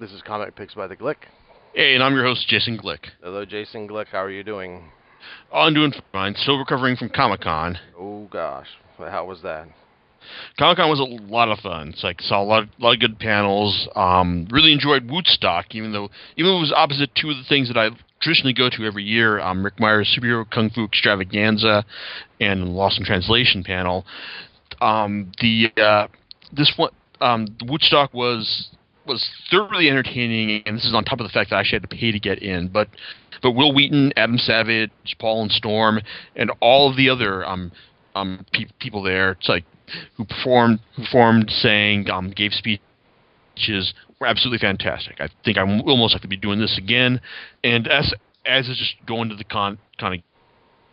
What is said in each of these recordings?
This is Comic Picks by the Glick. Hey, and I'm your host, Jason Glick. Hello, Jason Glick. How are you doing? Oh, I'm doing fine. Still recovering from Comic Con. Oh gosh, how was that? Comic Con was a lot of fun. It's like saw a lot, of, lot of good panels. Um, really enjoyed Woodstock, even though even though it was opposite two of the things that I traditionally go to every year. Um, Rick Meyer's Superhero Kung Fu Extravaganza and Lost in Translation panel. Um, the uh, this one, um, Woodstock was was thoroughly entertaining, and this is on top of the fact that I actually had to pay to get in. But but Wil Wheaton, Adam Savage, Paul and Storm, and all of the other um um pe- people there, it's like who performed, who performed, sang, um, gave speeches, were absolutely fantastic. I think I will most likely be doing this again, and as as is just going to the con con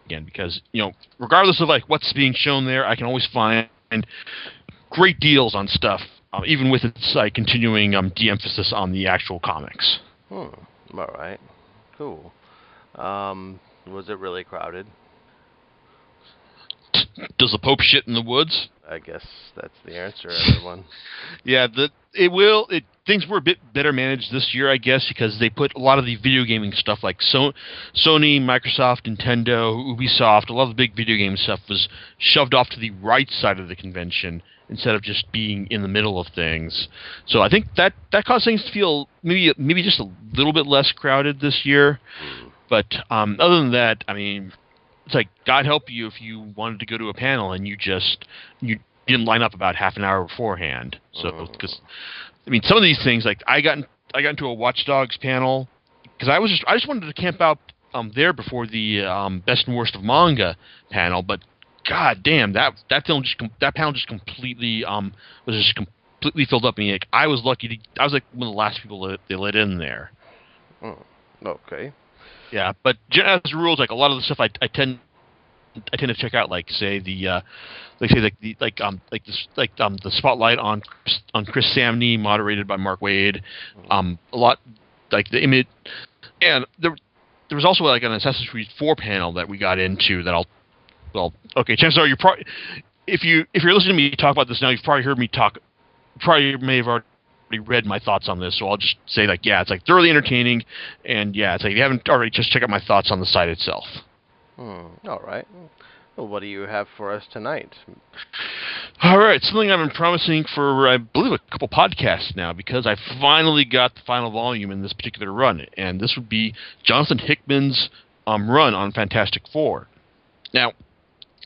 again because you know regardless of like what's being shown there, I can always find great deals on stuff, um, even with its like continuing um, de-emphasis on the actual comics. Hmm. All right. Cool. Um, was it really crowded? Does the Pope shit in the woods? I guess that's the answer, everyone. yeah, the it will. It things were a bit better managed this year, I guess, because they put a lot of the video gaming stuff like so, Sony, Microsoft, Nintendo, Ubisoft, a lot of the big video game stuff was shoved off to the right side of the convention instead of just being in the middle of things. So I think that that caused things to feel maybe maybe just a little bit less crowded this year. But um, other than that, I mean, it's like God help you if you wanted to go to a panel and you just you didn't line up about half an hour beforehand. So because I mean some of these things like I got in, I got into a Watch Dogs panel because I was just I just wanted to camp out um, there before the um, best and worst of manga panel, but god damn that that film just that panel just completely um was just completely filled up and like, I was lucky to I was like one of the last people that they let in there. Oh, okay. Yeah, but as rules, like a lot of the stuff I, I tend I tend to check out, like say the uh, like say like the like um like this like um the spotlight on on Chris Samnee, moderated by Mark Waid. Um, a lot like the image, and there there was also like an Assassin's Creed 4 panel that we got into that I'll well okay chances are you probably if you if you're listening to me talk about this now you've probably heard me talk probably may have already read my thoughts on this, so I'll just say like, yeah, it's like thoroughly entertaining, and yeah, it's like if you haven't already, just check out my thoughts on the site itself. Hmm. All right. Well, what do you have for us tonight? All right, something I've been promising for I believe a couple podcasts now because I finally got the final volume in this particular run, and this would be Jonathan Hickman's um, run on Fantastic Four. Now,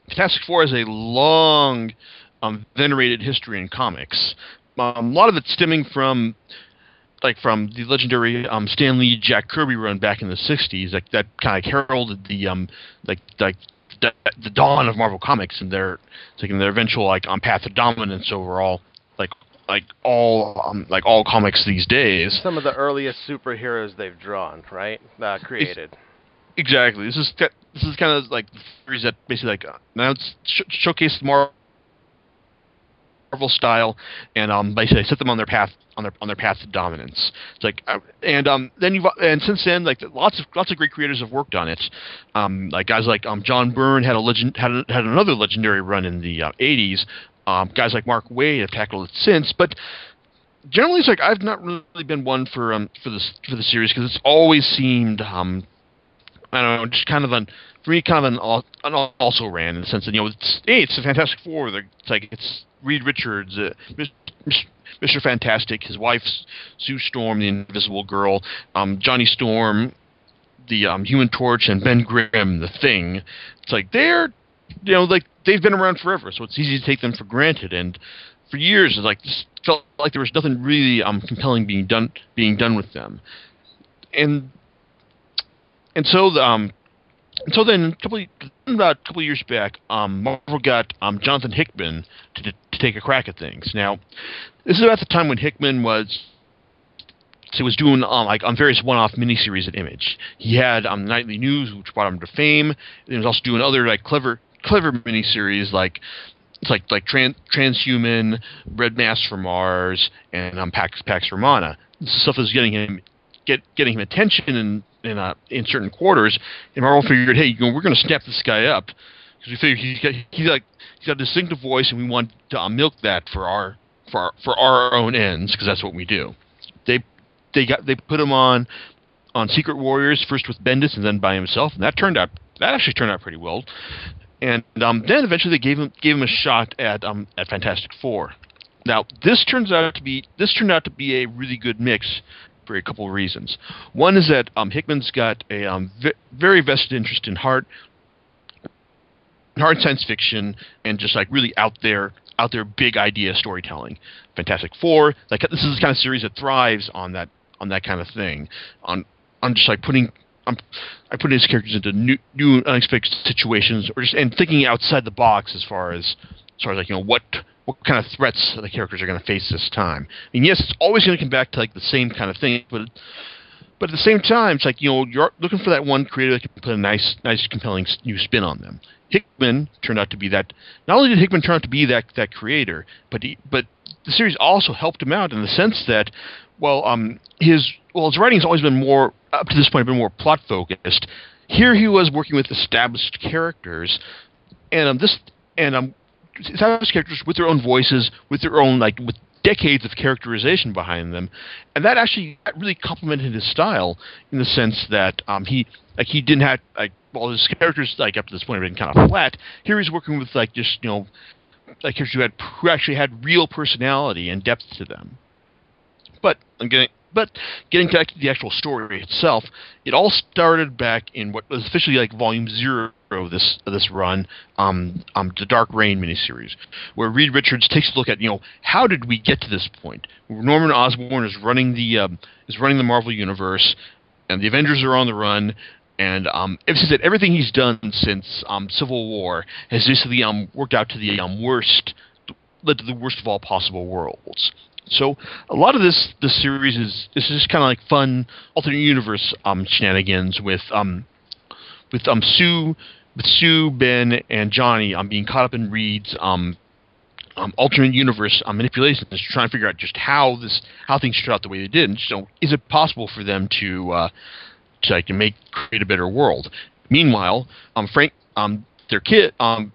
Fantastic Four has a long, um, venerated history in comics um, a lot of it stemming from like from the legendary um, Stan Lee Jack Kirby run back in the '60s, like that kind of heralded the um, like like the, the dawn of Marvel Comics and their like their eventual like on path to dominance overall, like like all um, like all comics these days. Some of the earliest superheroes they've drawn, right? Uh, created. It's, exactly. This is this is kind of like series that basically like now it's sh- showcased Marvel style, and um, basically set them on their path on their on their path to dominance. It's like, uh, and um, then you've and since then, like lots of lots of great creators have worked on it. Um, like guys like um, John Byrne had a legend had a, had another legendary run in the uh, '80s. Um, guys like Mark Waid have tackled it since, but generally, it's like I've not really been one for um for this for the series because it's always seemed um I don't know just kind of an for me kind of an, an also ran in the sense that you know it's hey it's a Fantastic Four. It's like it's Reed Richards, uh, Mr. Fantastic, his wife Sue Storm, the Invisible Girl, um, Johnny Storm, the um, Human Torch, and Ben Grimm, the Thing. It's like they're, you know, like they've been around forever, so it's easy to take them for granted. And for years, it's like just felt like there was nothing really um, compelling being done being done with them. And and so um, and so then, a couple about a couple years back, um, Marvel got um, Jonathan Hickman to, to take a crack at things. Now, this is about the time when Hickman was so was doing um, like on various one-off miniseries at Image. He had um, Nightly News, which brought him to fame. And he was also doing other like clever clever miniseries like it's like like Trans, Transhuman, Red Mass from Mars, and um, Pax Pax Romana. This stuff is getting him get getting him attention in in, uh, in certain quarters, and Marvel figured, hey, we're going to snap this guy up because we figured he's got he's like he's got a distinctive voice, and we want to uh, milk that for our for our, for our own ends because that's what we do. They they got they put him on on Secret Warriors first with Bendis and then by himself, and that turned out that actually turned out pretty well. And um, then eventually they gave him gave him a shot at um, at Fantastic Four. Now this turns out to be this turned out to be a really good mix for a couple of reasons. One is that um, Hickman's got a um, v- very vested interest in hard hard science fiction and just like really out there out there big idea storytelling. Fantastic Four, like this is the kind of series that thrives on that on that kind of thing. On on just like putting I'm I put his characters into new, new unexpected situations or just and thinking outside the box as far as as far as like you know what what kind of threats the characters are going to face this time. I mean, yes, it's always going to come back to like the same kind of thing, but but at the same time, it's like you know you're looking for that one creator that can put a nice, nice, compelling new spin on them. Hickman turned out to be that. Not only did Hickman turn out to be that that creator, but he, but the series also helped him out in the sense that, well, um, his well, his writing has always been more up to this point been more plot focused. Here he was working with established characters, and um, this and um, established characters with their own voices, with their own like with decades of characterization behind them, and that actually really complemented his style in the sense that um, he like he didn't have like well his characters like up to this point have been kind of flat. Here he's working with like just you know like characters who had who actually had real personality and depth to them. But I'm getting but getting back to the actual story itself, it all started back in what was officially like volume zero of this of this run, um, um, the Dark Reign miniseries, where Reed Richards takes a look at you know how did we get to this point? Norman Osborn is running the um, is running the Marvel universe, and the Avengers are on the run. And um, it says that everything he's done since um, Civil War has basically um, worked out to the um, worst, led to the worst of all possible worlds. So a lot of this this series is this is kind of like fun alternate universe um, shenanigans with um with um Sue Sue Ben and Johnny um being caught up in Reed's um um, alternate universe um, manipulations, to figure out just how this how things turned out the way they did. And so, is it possible for them to uh, to like to make create a better world? Meanwhile, um, Frank, um, their kid, um,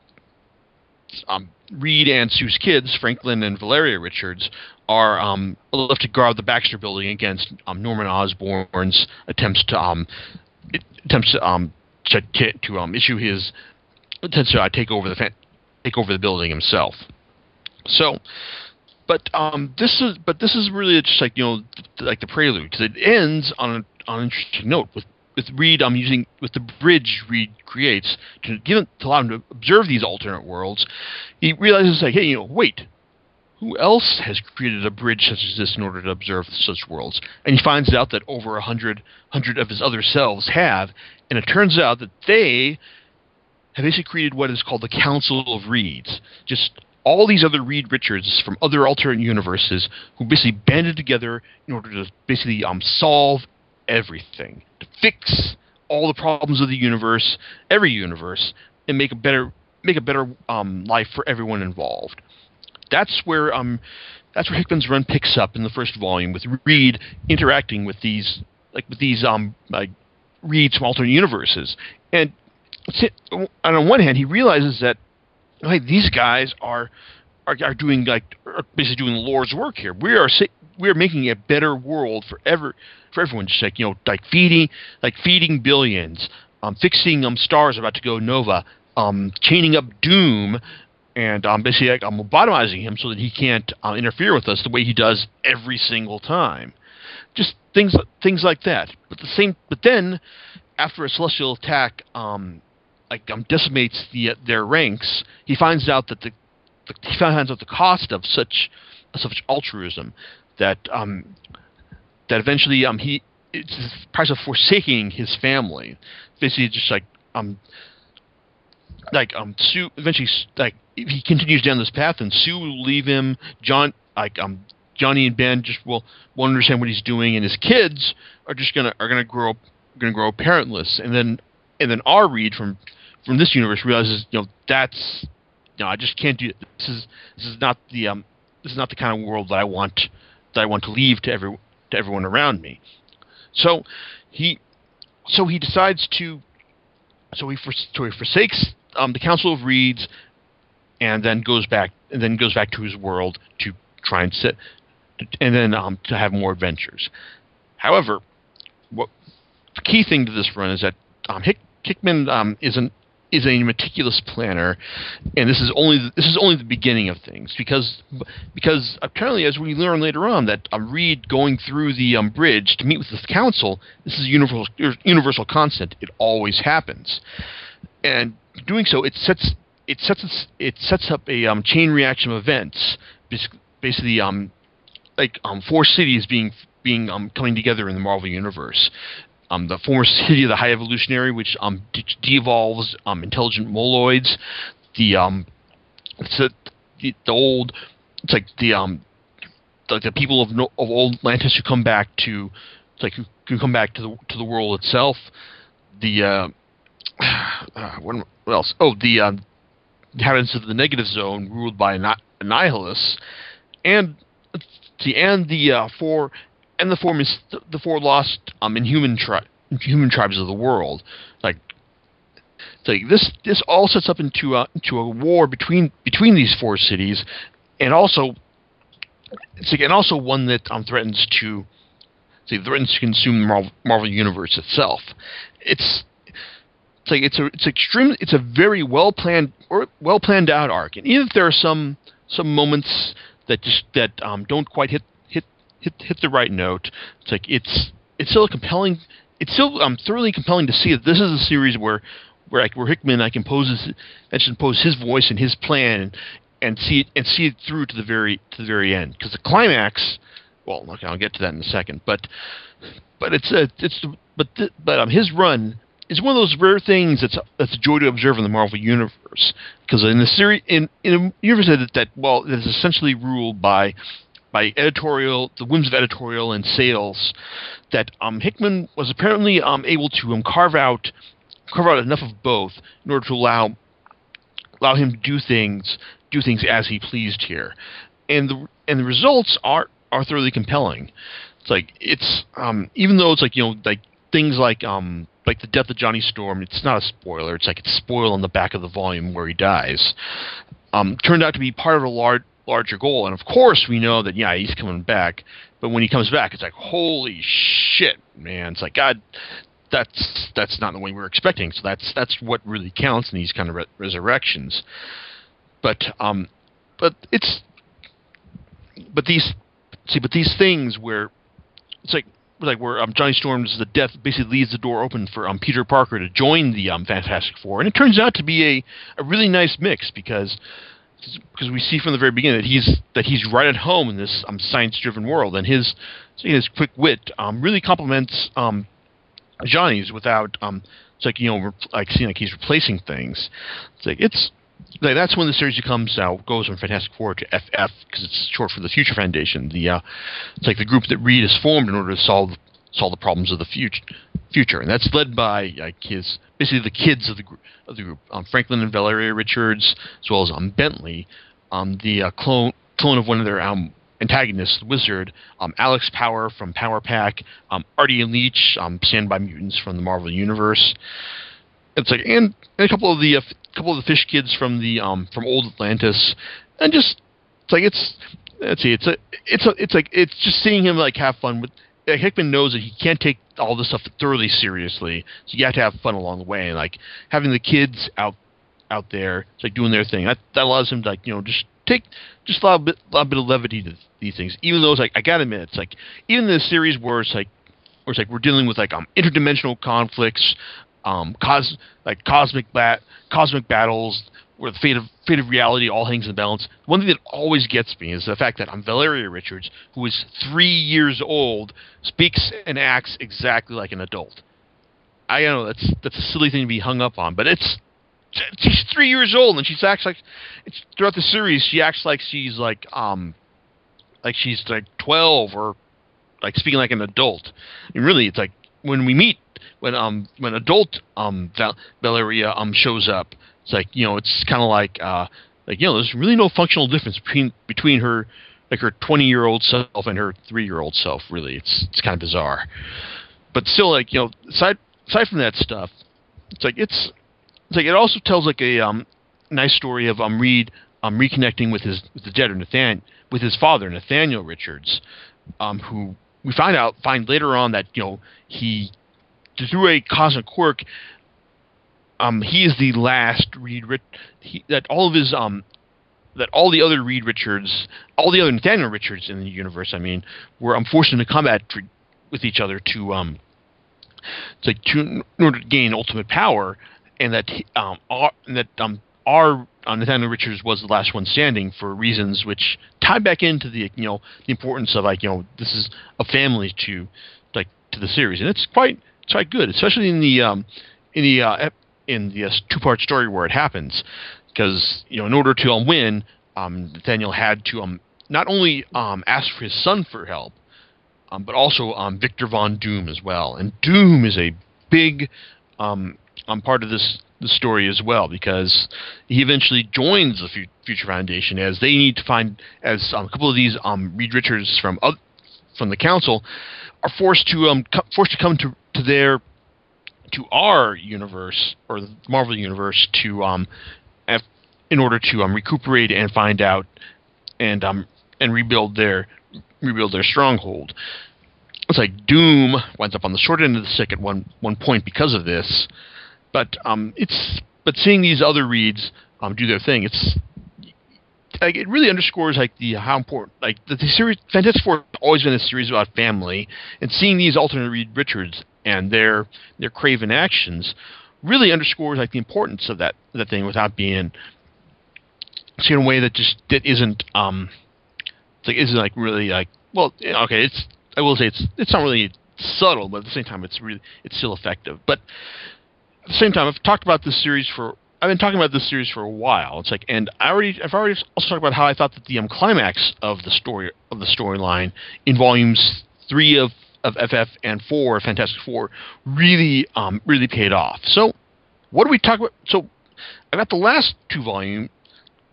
um, Reed and Sue's kids, Franklin and Valeria Richards, are um, left to guard the Baxter Building against um, Norman Osborn's attempts to um, attempts to um, to, to um, issue his to uh, take over the take over the building himself. So, but um, this is but this is really just like you know like the prelude it ends on a, on an interesting note with with Reed, I'm using with the bridge Reed creates to give to allow him to observe these alternate worlds. He realizes like, hey, you know, wait, who else has created a bridge such as this in order to observe such worlds? And he finds out that over a hundred hundred of his other selves have, and it turns out that they have basically created what is called the Council of Reeds. Just all these other Reed Richards from other alternate universes who basically banded together in order to basically um, solve everything, to fix all the problems of the universe, every universe, and make a better make a better um, life for everyone involved. That's where um, that's where Hickman's run picks up in the first volume with Reed interacting with these like with these um like Reeds from alternate universes, and on one hand he realizes that hey, these guys are are, are doing like are basically doing the Lord's work here. We are we are making a better world for ever for everyone. Just like you know, like feeding like feeding billions, um, fixing um stars about to go nova, um, chaining up Doom, and um, basically like, I'm lobotomizing him so that he can't uh, interfere with us the way he does every single time. Just things things like that. But the same. But then, after a celestial attack, um, like um, decimates the their ranks, he finds out that the, the he finds out the cost of such such altruism that um, that eventually um, he it's the price of forsaking his family. Basically, just like um, like um, Sue eventually like if he continues down this path, and Sue will leave him. John like um, Johnny and Ben just will won't understand what he's doing, and his kids are just gonna are gonna grow up gonna grow up parentless, and then and then our Reed from from this universe realizes you know that's know I just can't do it. This is this is not the um this is not the kind of world that I want that I want to leave to every to everyone around me. So he so he decides to so he, for, so he forsakes um, the Council of Reeds and then goes back and then goes back to his world to try and set and then um, to have more adventures. However, what the key thing to this run is that um, Hick, Hickman um, is an is a meticulous planner, and this is only the, this is only the beginning of things because because apparently, as we learn later on, that um, Reed going through the um, bridge to meet with the council, this is a universal universal constant. It always happens, and doing so, it sets it sets it sets up a um, chain reaction of events, basically um, like um, four cities being being um, coming together in the Marvel universe um, the former city of the High Evolutionary, which um, de- devolves um, intelligent moloids. The um, it's a, the, the old, it's like the um, like the people of no, of old Atlantis who come back to, it's like who, who come back to the to the world itself. The uh, uh, what, else? Oh, the uh, inhabitants of the negative zone ruled by Annihilus, and the and the uh, four and the four mis- the four lost um inhuman tri- human tribes of the world. Like, like this this all sets up into a, into a war between between these four cities, and also like, and also one that um threatens to say threatens to consume the Marvel, Marvel universe itself. It's it's like it's a it's extremely it's a very well planned or well planned out arc, and even if there are some some moments that just that um, don't quite hit hit hit hit the right note. It's like it's it's still a compelling. It's still um, thoroughly compelling to see that this is a series where where like where Hickman I can pose his I pose his voice and his plan and, see it and see it through to the very to the very end because the climax. Well, okay, I'll get to that in a second, but but it's a it's but the, but um his run is one of those rare things that's that's a joy to observe in the Marvel universe because in the series in in a universe that, that well that is essentially ruled by by editorial, the whims of editorial and sales, that um, Hickman was apparently um, able to um, carve out carve out enough of both in order to allow allow him to do things do things as he pleased here, and the and the results are are thoroughly compelling. It's like it's um, even though it's like you know like things like um like the death of Johnny Storm. It's not a spoiler. It's like it's spoiled on the back of the volume where he dies. Um, turned out to be part of a large larger goal. And of course, we know that yeah, he's coming back. But when he comes back, it's like holy shit, man! It's like God, that's that's not the way we are expecting. So that's that's what really counts in these kind of re- resurrections. But um, but it's but these see, but these things where it's like like where um, Johnny Storm's the death basically leaves the door open for um, Peter Parker to join the um, Fantastic Four, and it turns out to be a, a really nice mix because because we see from the very beginning that he's that he's right at home in this um, science-driven world, and his his quick wit um, really complements um, Johnny's without um, it's like you know like seeing like he's replacing things. It's like it's like that's when the series becomes uh, goes from Fantastic Four to FF because it's short for the Future Foundation. The uh, it's like the group that Reed has formed in order to solve solve the problems of the future future, and that's led by like his basically the kids of the group of the group, um, Franklin and Valeria Richards, as well as um, Bentley, um, the uh, clone clone of one of their um, antagonists, the Wizard, um, Alex Power from Power Pack, um, Artie and Leech, um, Standby Mutants from the Marvel Universe. It's like and, and a couple of the uh, couple of the fish kids from the um, from Old Atlantis, and just it's like it's let's see, it's a it's a it's like it's just seeing him like have fun with Hickman knows that he can't take all this stuff thoroughly seriously, so you have to have fun along the way. And like having the kids out out there, like doing their thing. That that allows him to like you know just take just a lot bit a bit of levity to these things. Even though it's like I gotta admit, it's like even in the series where it's like where it's like we're dealing with like um interdimensional conflicts, um cos like cosmic bat cosmic battles where the fate of fate of reality all hangs in the balance. One thing that always gets me is the fact that I'm Valeria Richards, who is three years old, speaks and acts exactly like an adult. I don't know that's that's a silly thing to be hung up on, but it's she's three years old and she acts like it's throughout the series she acts like she's like um like she's like twelve or like speaking like an adult. And really, it's like when we meet when um when adult um Val- Valeria um shows up it's like you know, it's kind of like uh, like you know, there's really no functional difference between between her like her 20 year old self and her three year old self. Really, it's it's kind of bizarre. But still, like you know, aside aside from that stuff, it's like it's it's like it also tells like a um nice story of um Reed um reconnecting with his with the dead Nathan with his father Nathaniel Richards, um who we find out find later on that you know he through a cosmic quirk um, he is the last Reed Rich- he, that all of his um, that all the other Reed Richards, all the other Nathaniel Richards in the universe, I mean, were unfortunately to combat with each other to um, to, to in order to gain ultimate power, and that um, our, and that um, our uh, Nathaniel Richards was the last one standing for reasons which tie back into the you know the importance of like you know this is a family to like to the series, and it's quite it's quite good, especially in the um, in the uh, in the uh, two part story where it happens, because you know in order to um, win, um, Nathaniel had to um, not only um, ask for his son for help, um, but also um, Victor Von Doom as well. And Doom is a big um, um, part of this the story as well because he eventually joins the Future Foundation as they need to find as um, a couple of these um, Reed Richards from uh, from the council are forced to um co- forced to come to to their to our universe or the Marvel universe to um in order to um recuperate and find out and um and rebuild their rebuild their stronghold. It's like Doom winds up on the short end of the stick at one one point because of this, but um, it's but seeing these other Reeds um, do their thing, it's like it really underscores like the how important like the, the series Fantastic Four has always been a series about family, and seeing these alternate Reed Richards and their their craven actions really underscores like the importance of that that thing without being seen in a way that just that isn't um like isn't like really like well okay it's I will say it's it's not really subtle but at the same time it's really it's still effective. But at the same time I've talked about this series for I've been talking about this series for a while it's like and I already I've already also talked about how I thought that the um, climax of the story of the storyline in volumes three of of FF and four Fantastic Four really um really paid off so what do we talk about so I got the last two volume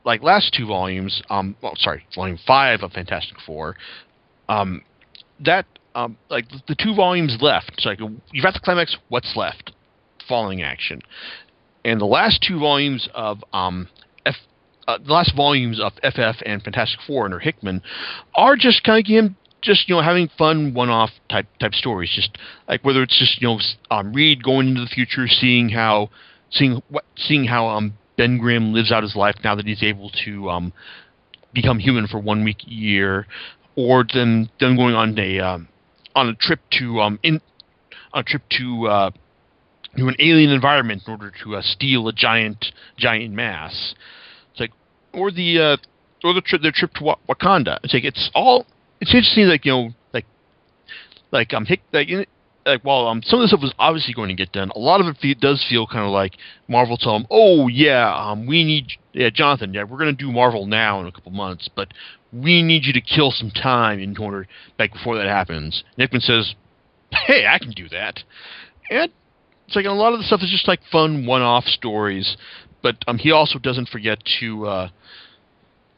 like last two volumes, um, well, sorry, volume five of Fantastic Four, um, that um, like the two volumes left. It's like you've got the climax. What's left? Falling action, and the last two volumes of um, F, uh, the last volumes of FF and Fantastic Four under Hickman are just kind of him just you know having fun one-off type type stories. Just like whether it's just you know um, Reed going into the future, seeing how seeing what seeing how um Ben Grimm lives out his life now that he's able to um, become human for one week a year, or then them going on a um, on a trip to um, in on a trip to uh, to an alien environment in order to uh, steal a giant giant mass. It's like or the uh, or the trip their trip to Wakanda. It's like it's all it's interesting like you know like like um Hick like like while um, some of the stuff was obviously going to get done, a lot of it fe- does feel kind of like Marvel tell them, "Oh yeah, um, we need yeah, Jonathan, yeah, we're going to do Marvel now in a couple months, but we need you to kill some time in order like before that happens." Hickman says, "Hey, I can do that," and it's like a lot of the stuff is just like fun one-off stories, but um, he also doesn't forget to uh,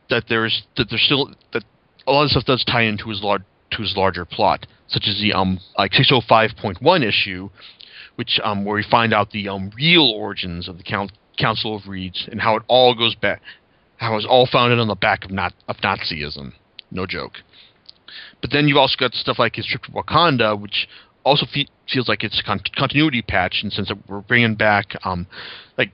that there's that there's still that a lot of stuff does tie into his large to his larger plot, such as the um like 605.1 issue, which um where we find out the um real origins of the Count, Council of Reeds and how it all goes back, how it's all founded on the back of not of Nazism. No joke. But then you've also got stuff like his trip to Wakanda, which also fe- feels like it's a con- continuity patch, and since we're bringing back um like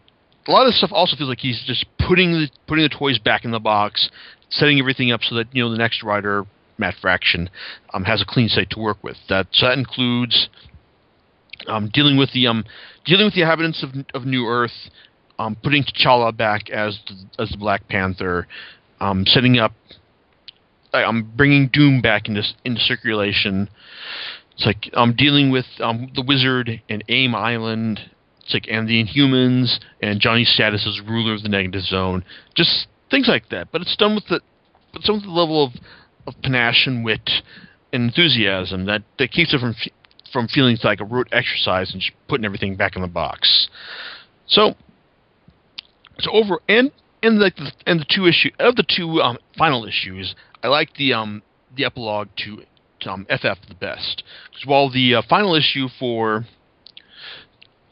a lot of stuff also feels like he's just putting the putting the toys back in the box, setting everything up so that you know the next writer Matt Fraction um, has a clean slate to work with. That so that includes um, dealing with the um, dealing with the inhabitants of, of New Earth, um, putting T'Challa back as the, as the Black Panther, um, setting up, um, bringing Doom back into into circulation. It's like I'm dealing with um, the Wizard and AIM Island. It's like and the Inhumans and Johnny's status as ruler of the Negative Zone. Just things like that. But it's done with the but some of the level of of panache and wit and enthusiasm that, that keeps it from from feeling like a rote exercise and just putting everything back in the box. So, so over and and like the and the two issue of the two um, final issues, I like the um the epilogue to um, FF the best because while the uh, final issue for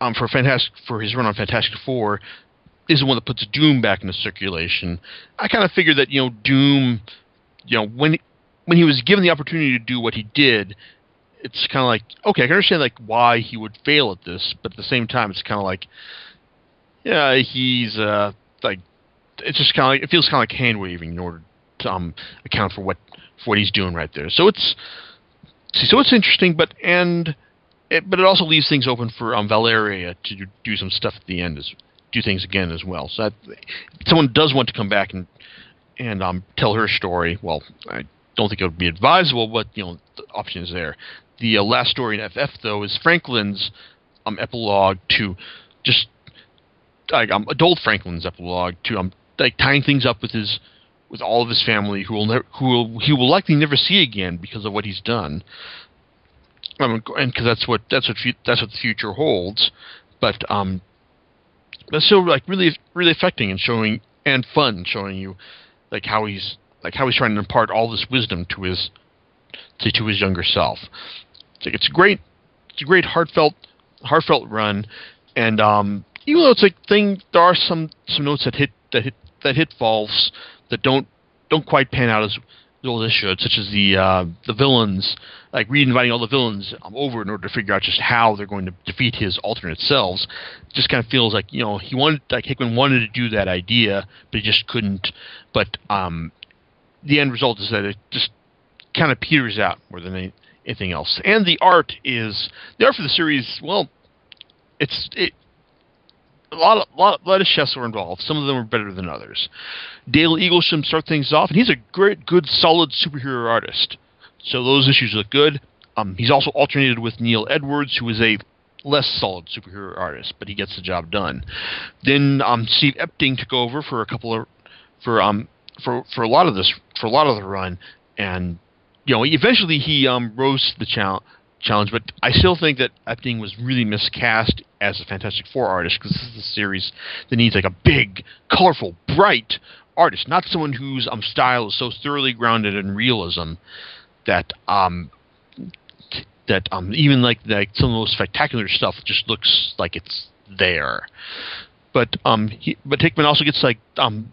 um for fantastic for his run on Fantastic Four is the one that puts Doom back into circulation. I kind of figured that you know Doom you know when when he was given the opportunity to do what he did, it's kind of like okay, I can understand like why he would fail at this, but at the same time, it's kind of like yeah, he's uh like it's just kind of like it feels kind of like hand waving in order to um account for what for what he's doing right there. So it's so it's interesting, but and it, but it also leaves things open for um, Valeria to do, some stuff at the end, as do things again as well. So that someone does want to come back and and um, tell her story. Well, I don't think it would be advisable, but you know the option is there. The uh, last story in FF though is Franklin's um, epilogue to just like um, adult Franklin's epilogue to um like tying things up with his with all of his family who will never who will he will likely never see again because of what he's done. Um, and because that's what that's what that's what the future holds, but um, that's still like really really affecting and showing and fun showing you like how he's like how he's trying to impart all this wisdom to his to, to his younger self. It's, like, it's a great it's a great heartfelt heartfelt run, and um, even though it's a thing, there are some some notes that hit that hit that hit false that don't don't quite pan out as well as should, such as the uh, the villains, like re-inviting all the villains um, over in order to figure out just how they're going to defeat his alternate selves. Just kind of feels like you know he wanted like Hickman wanted to do that idea, but he just couldn't. But um, the end result is that it just kind of peters out more than anything else. And the art is the art for the series. Well, it's it a lot of lot, lot of chefs were involved. Some of them were better than others. Dale Eaglesham start things off, and he's a great, good, solid superhero artist. So those issues look good. Um, he's also alternated with Neil Edwards, who is a less solid superhero artist, but he gets the job done. Then um, Steve Epting took over for a couple of for um for for a lot of this for a lot of the run, and you know eventually he um rose to the challenge challenge, but I still think that Epting was really miscast as a Fantastic Four artist because this is a series that needs like a big, colorful, bright artist, not someone whose um, style is so thoroughly grounded in realism that um that um even like like some of the most spectacular stuff just looks like it's there. But um he, but Hickman also gets like um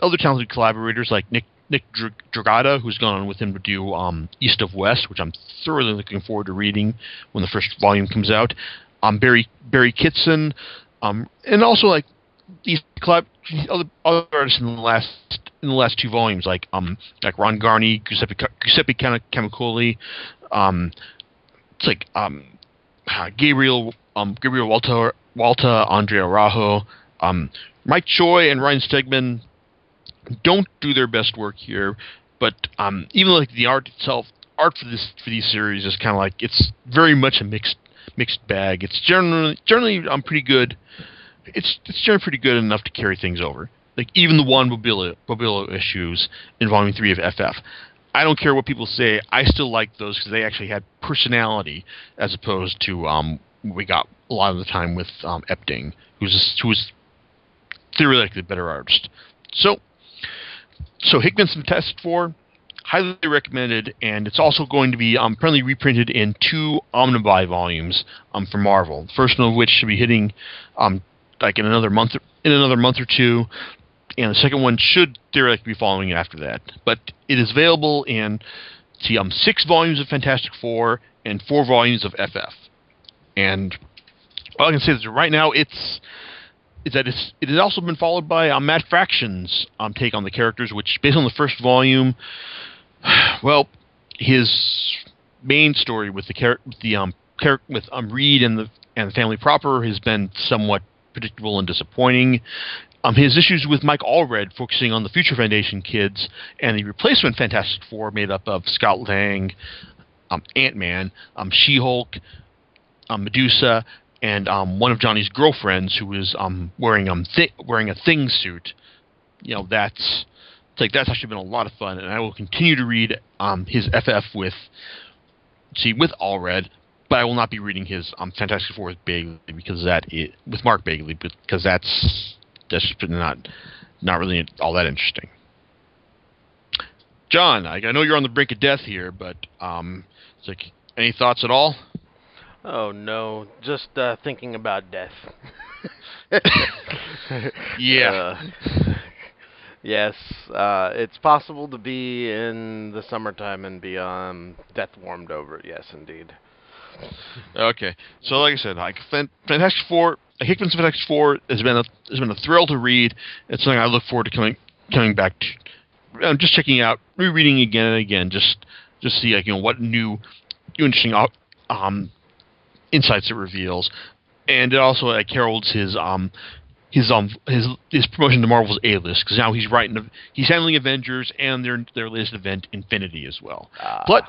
other talented collaborators like Nick Nick Dragotta, who's gone on with him to do um, East of West, which I'm thoroughly looking forward to reading when the first volume comes out. Um, Barry Barry Kitson, um, and also like these other, other artists in the last in the last two volumes, like um like Ron Garney, Giuseppe Giuseppe Camuncoli, um, it's like um uh, Gabriel um Gabriel Walter Walter Andrea Araujo, um Mike Choi and Ryan Stegman don't do their best work here, but um, even like the art itself, art for this for these series is kind of like it's very much a mixed mixed bag. It's generally generally I'm um, pretty good. It's it's generally pretty good enough to carry things over. Like even the Juan Bobillo, Bobillo issues in Volume Three of FF. I don't care what people say. I still like those because they actually had personality, as opposed to um, we got a lot of the time with um, Epting, who's who was theoretically the better artist. So so Hickman's Fantastic Four, highly recommended, and it's also going to be um, apparently reprinted in two omnibuy volumes um, for Marvel. The first one of which should be hitting um, like in another month in another month or two, and the second one should theoretically be following after that. But it is available in see um six volumes of Fantastic Four and four volumes of FF, and all I can say is right now it's is that it's, it has also been followed by um, Matt Fraction's um, take on the characters, which based on the first volume, well, his main story with the char- with the um char- with um Reed and the and the family proper has been somewhat predictable and disappointing. Um, his issues with Mike Allred, focusing on the Future Foundation kids and the replacement Fantastic Four, made up of Scott Lang, um, Ant Man, um, She Hulk, um, Medusa, and um, one of Johnny's girlfriends who was um, wearing um thi- wearing a thing suit. You know, that's like that's actually been a lot of fun, and I will continue to read um, his FF with see with Allred, but I will not be reading his um, Fantastic Four with Bagley because that it, with Mark Bagley because that's that's just not not really all that interesting. John, I, I know you're on the brink of death here, but um, like any thoughts at all? Oh no, just uh, thinking about death. yeah. Uh, Yes, uh, it's possible to be in the summertime and be um, death warmed over. Yes, indeed. Okay, so like I said, like Fan- Fantastic Four, Hickman's Fantastic Four has been a has been a thrill to read. It's something I look forward to coming coming back to. I'm just checking out, rereading again and again, just just see like you know what new, new interesting um, insights it reveals, and it also like heralds his um his um his his promotion to Marvel's A list because now he's writing he's handling Avengers and their their latest event Infinity as well. Uh, But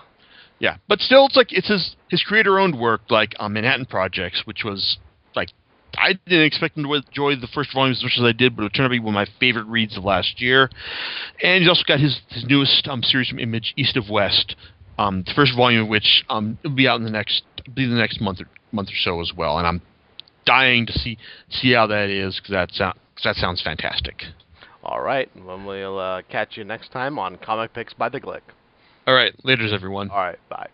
yeah, but still, it's like it's his his creator-owned work, like um, Manhattan Projects, which was like I didn't expect him to enjoy the first volume as much as I did, but it turned out to be one of my favorite reads of last year. And he's also got his his newest um, series from Image, East of West, um, the first volume of which um will be out in the next be the next month or month or so as well. And I'm dying to see see how that is because that sound, that sounds fantastic. all right, well, we'll uh, catch you next time on Comic Picks by the Glick. All right, later's everyone. All right, bye.